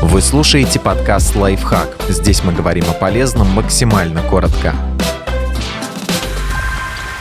Вы слушаете подкаст «Лайфхак». Здесь мы говорим о полезном максимально коротко.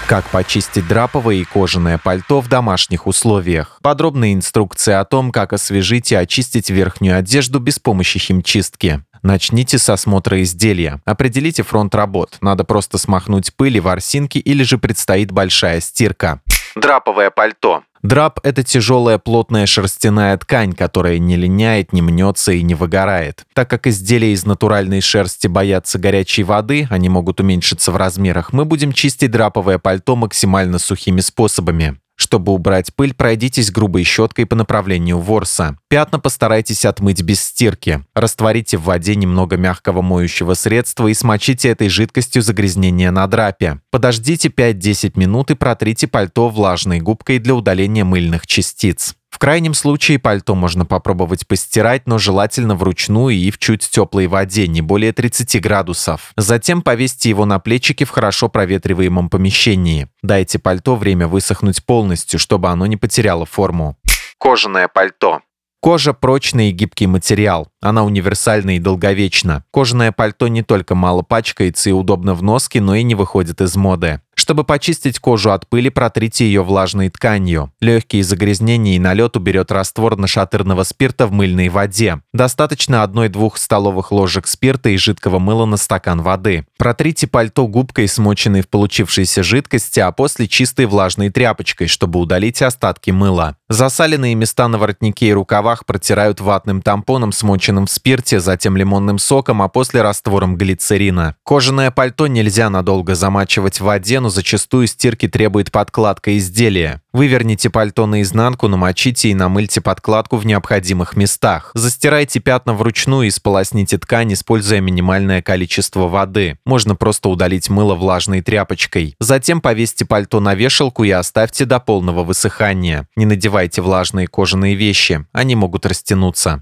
Как почистить драповое и кожаное пальто в домашних условиях. Подробные инструкции о том, как освежить и очистить верхнюю одежду без помощи химчистки. Начните с осмотра изделия. Определите фронт работ. Надо просто смахнуть пыль и ворсинки или же предстоит большая стирка. Драповое пальто. Драп – это тяжелая плотная шерстяная ткань, которая не линяет, не мнется и не выгорает. Так как изделия из натуральной шерсти боятся горячей воды, они могут уменьшиться в размерах, мы будем чистить драповое пальто максимально сухими способами. Чтобы убрать пыль, пройдитесь грубой щеткой по направлению ворса. Пятна постарайтесь отмыть без стирки. Растворите в воде немного мягкого моющего средства и смочите этой жидкостью загрязнение на драпе. Подождите 5-10 минут и протрите пальто влажной губкой для удаления мыльных частиц. В крайнем случае пальто можно попробовать постирать, но желательно вручную и в чуть теплой воде, не более 30 градусов. Затем повесьте его на плечики в хорошо проветриваемом помещении. Дайте пальто время высохнуть полностью, чтобы оно не потеряло форму. Кожаное пальто. Кожа – прочный и гибкий материал. Она универсальна и долговечна. Кожаное пальто не только мало пачкается и удобно в носке, но и не выходит из моды. Чтобы почистить кожу от пыли, протрите ее влажной тканью. Легкие загрязнения и налет уберет раствор нашатырного спирта в мыльной воде. Достаточно 1-2 столовых ложек спирта и жидкого мыла на стакан воды. Протрите пальто губкой, смоченной в получившейся жидкости, а после чистой влажной тряпочкой, чтобы удалить остатки мыла. Засаленные места на воротнике и рукавах протирают ватным тампоном, смоченным в спирте, затем лимонным соком, а после раствором глицерина. Кожаное пальто нельзя надолго замачивать в воде, но зачастую стирки требует подкладка изделия. Выверните пальто наизнанку, намочите и намыльте подкладку в необходимых местах. Застирайте пятна вручную и сполосните ткань, используя минимальное количество воды. Можно просто удалить мыло влажной тряпочкой. Затем повесьте пальто на вешалку и оставьте до полного высыхания. Не надевайте влажные кожаные вещи, они могут растянуться.